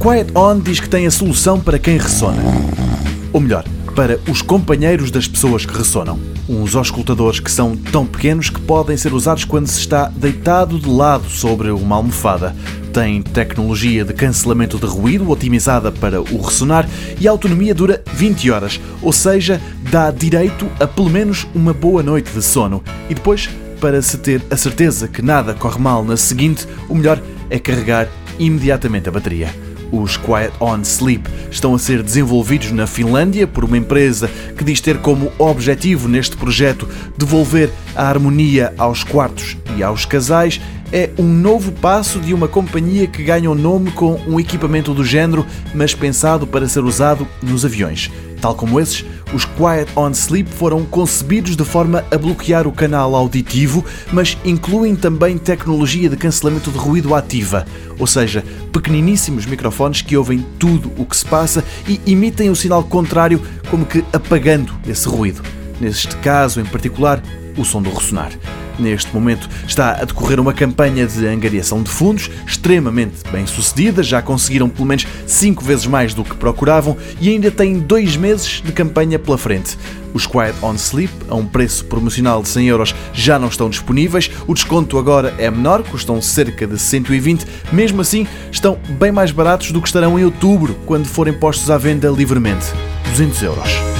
Quiet On diz que tem a solução para quem ressona. Ou melhor, para os companheiros das pessoas que ressonam. Uns auscultadores que são tão pequenos que podem ser usados quando se está deitado de lado sobre uma almofada. Tem tecnologia de cancelamento de ruído otimizada para o ressonar e a autonomia dura 20 horas, ou seja, dá direito a pelo menos uma boa noite de sono. E depois, para se ter a certeza que nada corre mal na seguinte, o melhor é carregar imediatamente a bateria. Os Quiet On Sleep estão a ser desenvolvidos na Finlândia por uma empresa que diz ter como objetivo neste projeto devolver a harmonia aos quartos e aos casais. É um novo passo de uma companhia que ganha o nome com um equipamento do género, mas pensado para ser usado nos aviões. Tal como esses, os Quiet On Sleep foram concebidos de forma a bloquear o canal auditivo, mas incluem também tecnologia de cancelamento de ruído ativa, ou seja, pequeniníssimos microfones que ouvem tudo o que se passa e emitem o sinal contrário, como que apagando esse ruído. Neste caso em particular, o som do ressonar. Neste momento está a decorrer uma campanha de angariação de fundos extremamente bem sucedida, já conseguiram pelo menos 5 vezes mais do que procuravam e ainda têm dois meses de campanha pela frente. Os Quiet on Sleep, a um preço promocional de 100 euros, já não estão disponíveis. O desconto agora é menor, custam cerca de 120. Mesmo assim, estão bem mais baratos do que estarão em outubro, quando forem postos à venda livremente. 200 euros.